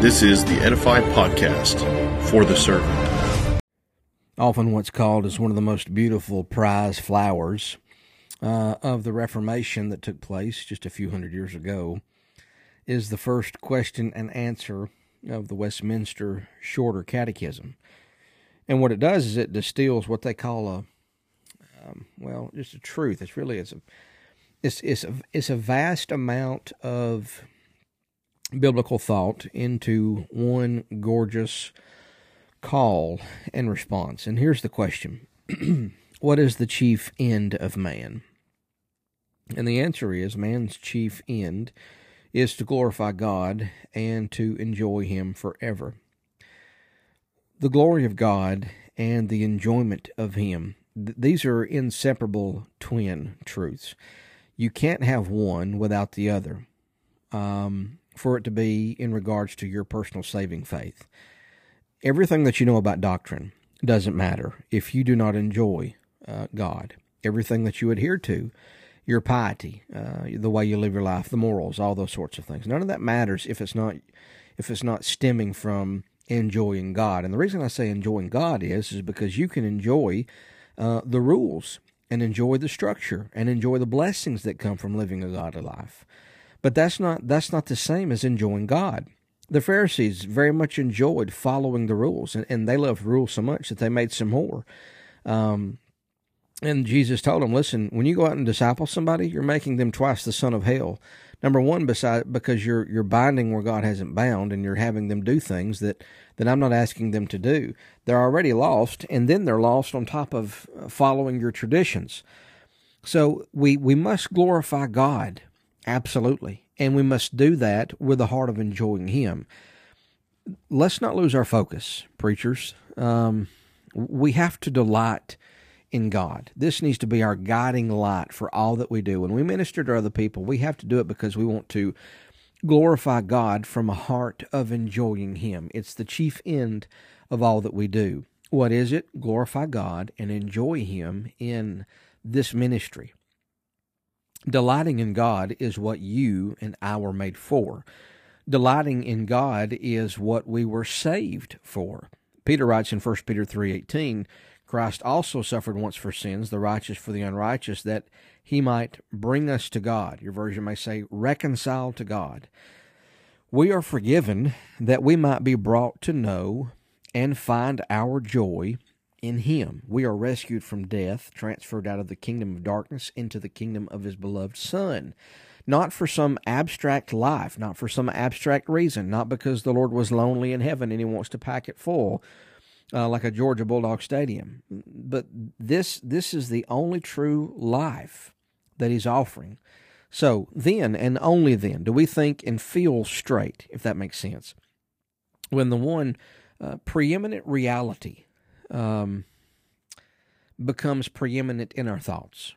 This is the Edify Podcast for the servant. Often, what's called as one of the most beautiful prize flowers uh, of the Reformation that took place just a few hundred years ago is the first question and answer of the Westminster Shorter Catechism. And what it does is it distills what they call a, um, well, just a truth. It's really it's a, it's it's a, it's a vast amount of biblical thought into one gorgeous call and response. And here's the question What is the chief end of man? And the answer is man's chief end is to glorify God and to enjoy Him forever. The glory of God and the enjoyment of Him, th- these are inseparable twin truths. You can't have one without the other. Um, for it to be in regards to your personal saving faith. Everything that you know about doctrine doesn't matter if you do not enjoy uh, God. Everything that you adhere to, your piety, uh, the way you live your life, the morals, all those sorts of things. None of that matters if it's not if it's not stemming from enjoying God. And the reason I say enjoying God is is because you can enjoy uh, the rules and enjoy the structure and enjoy the blessings that come from living a godly life. But that's not that's not the same as enjoying God. The Pharisees very much enjoyed following the rules, and, and they loved rules so much that they made some more. Um, and Jesus told them, "Listen, when you go out and disciple somebody, you're making them twice the son of hell. Number one, beside because you're you're binding where God hasn't bound, and you're having them do things that that I'm not asking them to do. They're already lost, and then they're lost on top of uh, following your traditions. So we we must glorify God Absolutely. And we must do that with the heart of enjoying Him. Let's not lose our focus, preachers. Um, we have to delight in God. This needs to be our guiding light for all that we do. When we minister to other people, we have to do it because we want to glorify God from a heart of enjoying Him. It's the chief end of all that we do. What is it? Glorify God and enjoy Him in this ministry. Delighting in God is what you and I were made for. Delighting in God is what we were saved for. Peter writes in 1 Peter 3:18, Christ also suffered once for sins, the righteous for the unrighteous, that he might bring us to God. Your version may say reconcile to God. We are forgiven that we might be brought to know and find our joy in him we are rescued from death, transferred out of the kingdom of darkness into the kingdom of his beloved Son. Not for some abstract life, not for some abstract reason, not because the Lord was lonely in heaven and he wants to pack it full. Uh, like a Georgia Bulldog Stadium, but this this is the only true life that He's offering. So then, and only then, do we think and feel straight, if that makes sense. When the one uh, preeminent reality um, becomes preeminent in our thoughts.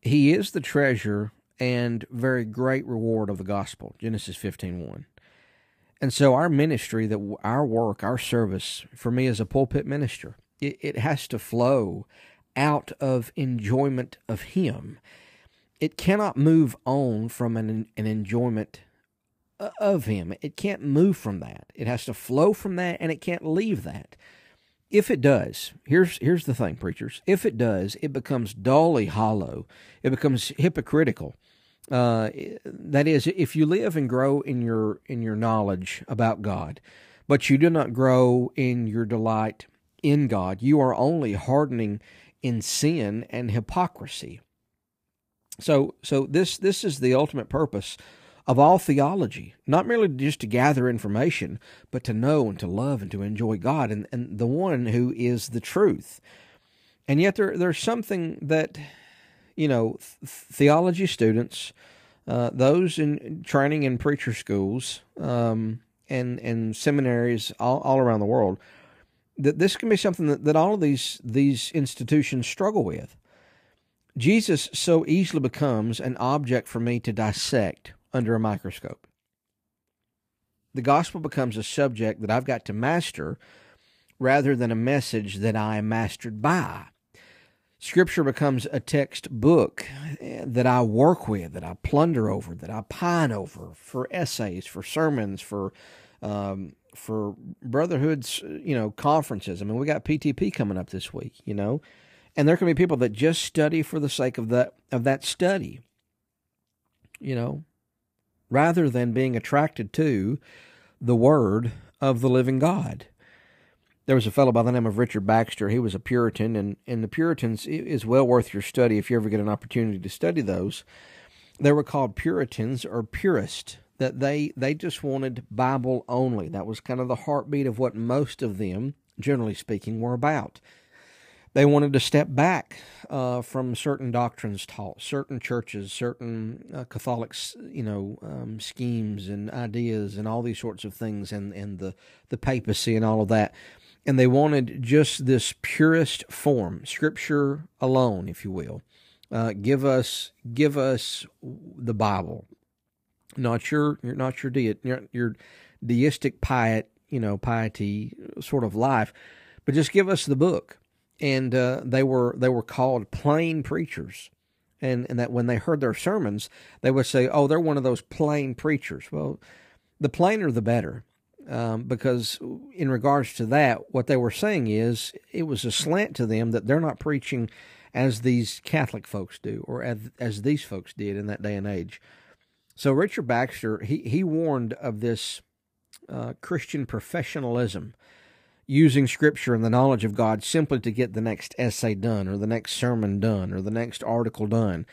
He is the treasure and very great reward of the gospel, Genesis 15:1. And so our ministry, that our work, our service, for me as a pulpit minister, it, it has to flow out of enjoyment of Him. It cannot move on from an, an enjoyment of Him. It can't move from that. It has to flow from that, and it can't leave that. If it does, here's here's the thing, preachers. If it does, it becomes dully hollow. It becomes hypocritical. Uh, that is, if you live and grow in your in your knowledge about God, but you do not grow in your delight in God, you are only hardening in sin and hypocrisy. So, so this this is the ultimate purpose of all theology, not merely just to gather information, but to know and to love and to enjoy God and, and the one who is the truth. And yet there there's something that, you know, th- theology students, uh, those in training in preacher schools um, and, and seminaries all, all around the world, that this can be something that, that all of these, these institutions struggle with. Jesus so easily becomes an object for me to dissect under a microscope. The gospel becomes a subject that I've got to master rather than a message that I am mastered by. Scripture becomes a textbook that I work with, that I plunder over, that I pine over for essays, for sermons, for um, for brotherhoods, you know, conferences. I mean, we got PTP coming up this week, you know, and there can be people that just study for the sake of that of that study, you know, rather than being attracted to the Word of the living God. There was a fellow by the name of Richard Baxter. He was a Puritan, and, and the Puritans is well worth your study if you ever get an opportunity to study those. They were called Puritans or purist that they they just wanted Bible only. That was kind of the heartbeat of what most of them, generally speaking, were about. They wanted to step back uh, from certain doctrines taught, certain churches, certain uh, Catholic, you know, um, schemes and ideas, and all these sorts of things, and and the the papacy and all of that. And they wanted just this purest form, Scripture alone, if you will. Uh, give us, give us the Bible, not your your not your de- your, your deistic piet you know piety sort of life, but just give us the book. And uh, they were they were called plain preachers, and and that when they heard their sermons, they would say, "Oh, they're one of those plain preachers." Well, the plainer the better. Um, because in regards to that, what they were saying is it was a slant to them that they're not preaching as these Catholic folks do or as, as these folks did in that day and age. So Richard Baxter he he warned of this uh, Christian professionalism, using Scripture and the knowledge of God simply to get the next essay done, or the next sermon done, or the next article done,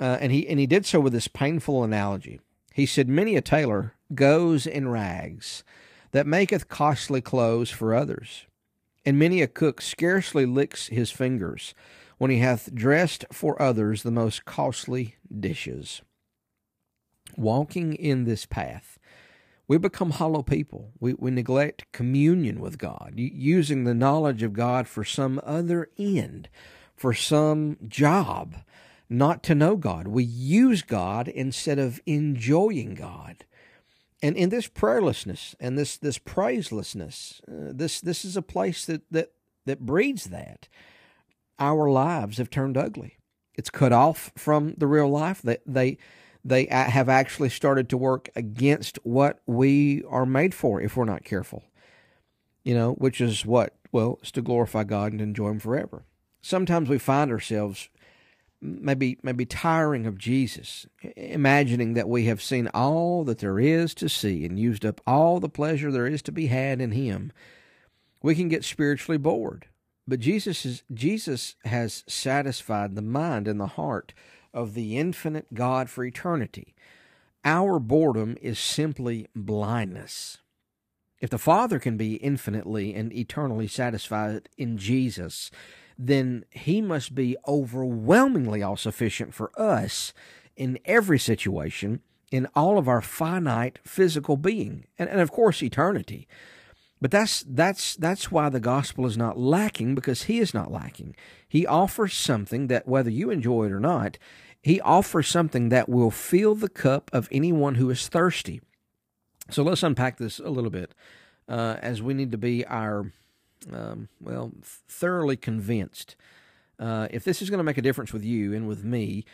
uh, and he and he did so with this painful analogy. He said, "Many a tailor goes in rags that maketh costly clothes for others, and many a cook scarcely licks his fingers." When he hath dressed for others the most costly dishes walking in this path, we become hollow people. We, we neglect communion with God, using the knowledge of God for some other end, for some job, not to know God. We use God instead of enjoying God. And in this prayerlessness and this this praiselessness, uh, this this is a place that that that breeds that. Our lives have turned ugly. It's cut off from the real life. They they they have actually started to work against what we are made for if we're not careful. You know, which is what? Well, it's to glorify God and enjoy Him forever. Sometimes we find ourselves maybe maybe tiring of Jesus, imagining that we have seen all that there is to see and used up all the pleasure there is to be had in Him. We can get spiritually bored, but Jesus is Jesus has satisfied the mind and the heart of the infinite God for eternity. Our boredom is simply blindness. If the Father can be infinitely and eternally satisfied in Jesus, then he must be overwhelmingly all sufficient for us in every situation, in all of our finite physical being, and, and of course eternity. But that's that's that's why the gospel is not lacking because he is not lacking. He offers something that whether you enjoy it or not, he offers something that will fill the cup of anyone who is thirsty. So let's unpack this a little bit, uh, as we need to be our, um, well, thoroughly convinced. Uh, if this is going to make a difference with you and with me,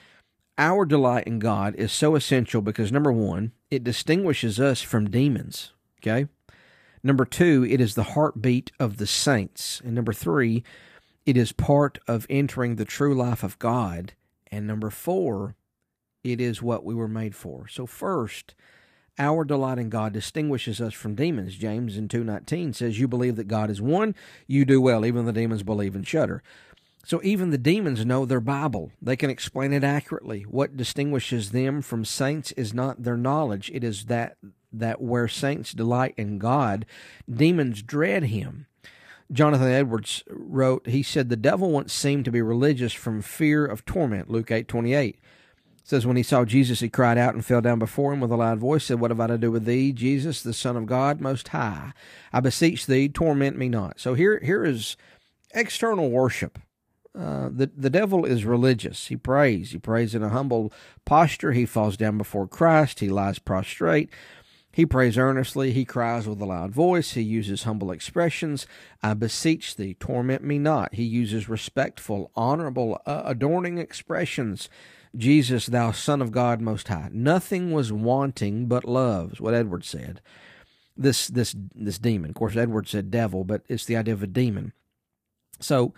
our delight in God is so essential because number one, it distinguishes us from demons. Okay. Number two, it is the heartbeat of the saints. And number three, it is part of entering the true life of God and number four, it is what we were made for. So first, our delight in God distinguishes us from demons. James in 2.19 says, You believe that God is one, you do well. Even the demons believe and shudder. So even the demons know their Bible. They can explain it accurately. What distinguishes them from saints is not their knowledge. It is that that where saints delight in God, demons dread him. Jonathan Edwards wrote, he said, The devil once seemed to be religious from fear of torment. Luke eight twenty eight says, When he saw Jesus, he cried out and fell down before him with a loud voice, said, What have I to do with thee, Jesus, the Son of God Most High? I beseech thee, torment me not. So here, here is external worship. Uh, the the devil is religious. He prays. He prays in a humble posture. He falls down before Christ. He lies prostrate. He prays earnestly, he cries with a loud voice, he uses humble expressions. I beseech thee, torment me not. He uses respectful, honorable, uh, adorning expressions. Jesus, thou Son of God Most High. Nothing was wanting but love, is what Edward said. this this this demon. Of course, Edward said devil, but it's the idea of a demon. So,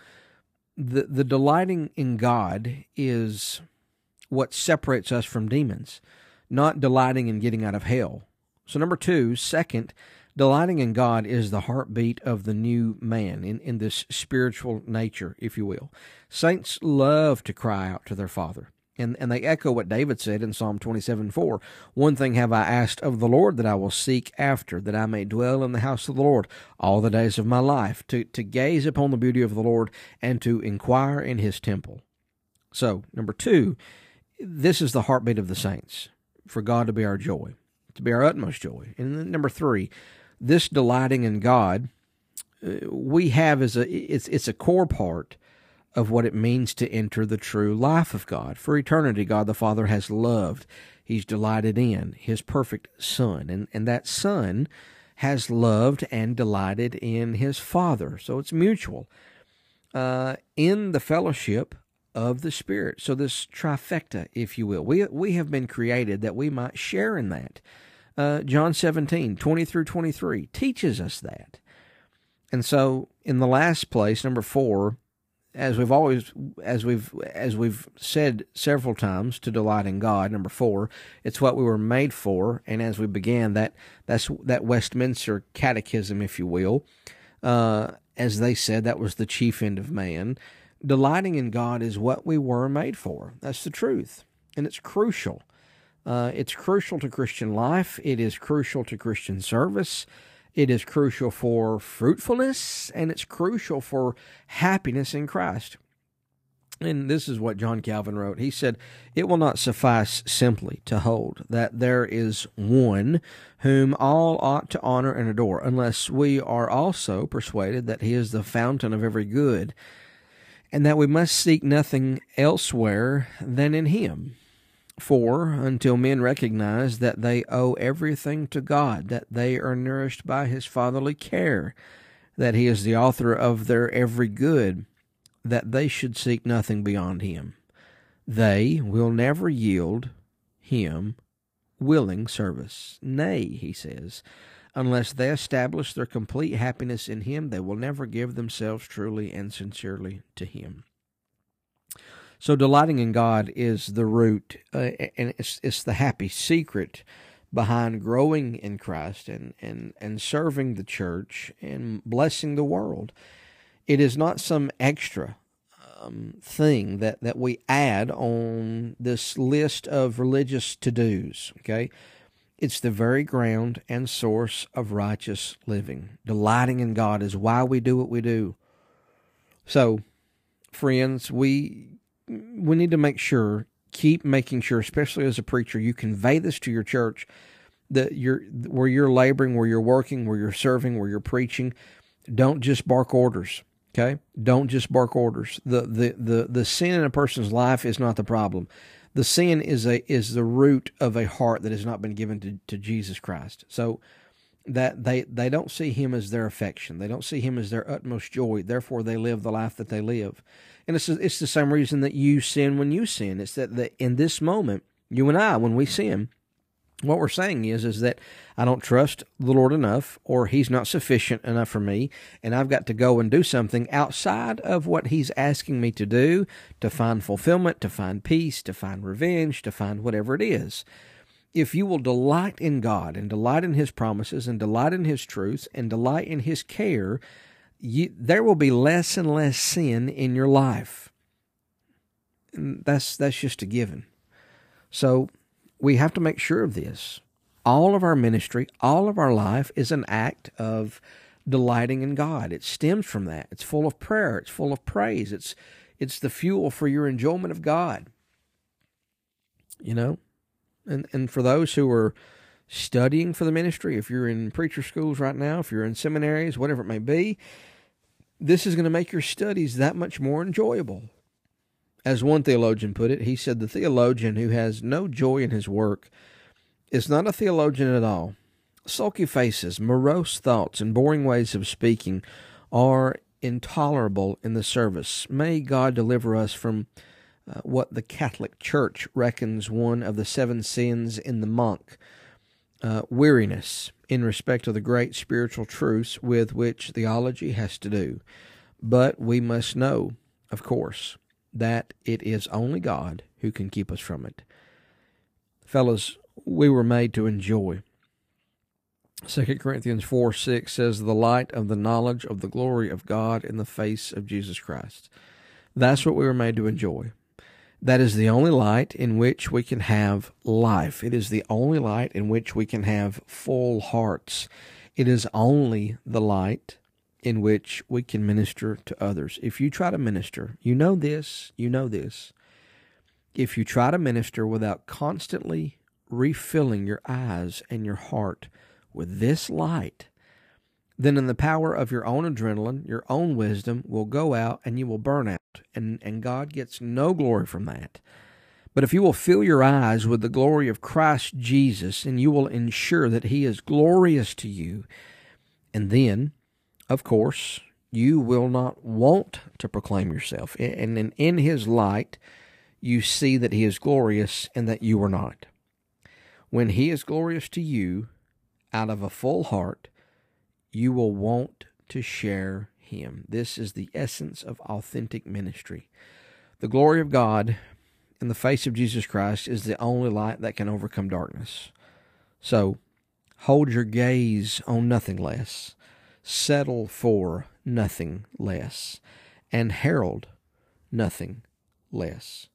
the the delighting in God is what separates us from demons, not delighting in getting out of hell. So, number two, second, delighting in God is the heartbeat of the new man in, in this spiritual nature, if you will. Saints love to cry out to their Father. And, and they echo what David said in Psalm 27 4. One thing have I asked of the Lord that I will seek after, that I may dwell in the house of the Lord all the days of my life, to, to gaze upon the beauty of the Lord and to inquire in his temple. So, number two, this is the heartbeat of the saints, for God to be our joy, to be our utmost joy. And number three, this delighting in God, uh, we have as a it's it's a core part of what it means to enter the true life of God. For eternity, God the Father has loved, He's delighted in His perfect Son. And, and that Son has loved and delighted in His Father. So it's mutual. Uh, in the fellowship of the Spirit. So this trifecta, if you will. We, we have been created that we might share in that. Uh, John 17, 20 through 23 teaches us that. And so in the last place, number four, as we've always as we've as we've said several times to delight in God number 4 it's what we were made for and as we began that that's that Westminster catechism if you will uh, as they said that was the chief end of man delighting in God is what we were made for. That's the truth. And it's crucial. Uh, it's crucial to Christian life. It is crucial to Christian service. It is crucial for fruitfulness. And it's crucial for happiness in Christ. And this is what John Calvin wrote. He said, It will not suffice simply to hold that there is one whom all ought to honor and adore, unless we are also persuaded that he is the fountain of every good, and that we must seek nothing elsewhere than in him. For until men recognize that they owe everything to God, that they are nourished by His fatherly care, that He is the author of their every good, that they should seek nothing beyond Him, they will never yield Him willing service. Nay, he says, unless they establish their complete happiness in Him, they will never give themselves truly and sincerely to Him. So delighting in God is the root, uh, and it's it's the happy secret behind growing in Christ and, and, and serving the church and blessing the world. It is not some extra um, thing that, that we add on this list of religious to dos. Okay, it's the very ground and source of righteous living. Delighting in God is why we do what we do. So, friends, we we need to make sure, keep making sure, especially as a preacher, you convey this to your church that you're where you're laboring, where you're working, where you're serving, where you're preaching. Don't just bark orders. Okay, don't just bark orders. The the the the sin in a person's life is not the problem. The sin is a is the root of a heart that has not been given to, to Jesus Christ. So that they they don't see him as their affection. They don't see him as their utmost joy. Therefore, they live the life that they live. And it's it's the same reason that you sin when you sin. It's that, that in this moment, you and I, when we sin, what we're saying is is that I don't trust the Lord enough, or He's not sufficient enough for me, and I've got to go and do something outside of what He's asking me to do to find fulfillment, to find peace, to find revenge, to find whatever it is. If you will delight in God and delight in His promises and delight in His truths and delight in His care, you, there will be less and less sin in your life. And that's that's just a given. So we have to make sure of this. All of our ministry, all of our life is an act of delighting in God. It stems from that. It's full of prayer. It's full of praise. It's it's the fuel for your enjoyment of God. You know, and and for those who are studying for the ministry, if you're in preacher schools right now, if you're in seminaries, whatever it may be, this is going to make your studies that much more enjoyable. As one theologian put it, he said, The theologian who has no joy in his work is not a theologian at all. Sulky faces, morose thoughts, and boring ways of speaking are intolerable in the service. May God deliver us from uh, what the Catholic Church reckons one of the seven sins in the monk uh, weariness in respect of the great spiritual truths with which theology has to do. But we must know, of course, that it is only God who can keep us from it. Fellows, we were made to enjoy. 2 Corinthians 4 6 says, The light of the knowledge of the glory of God in the face of Jesus Christ. That's what we were made to enjoy. That is the only light in which we can have life. It is the only light in which we can have full hearts. It is only the light in which we can minister to others. If you try to minister, you know this, you know this. If you try to minister without constantly refilling your eyes and your heart with this light, then in the power of your own adrenaline, your own wisdom will go out and you will burn out. And, and God gets no glory from that. But if you will fill your eyes with the glory of Christ Jesus, and you will ensure that He is glorious to you, and then, of course, you will not want to proclaim yourself. And in, His light, you see that He is glorious and that you are not. When He is glorious to you, out of a full heart, you will want to share him. This is the essence of authentic ministry. The glory of God in the face of Jesus Christ is the only light that can overcome darkness. So, hold your gaze on nothing less, settle for nothing less, and herald nothing less.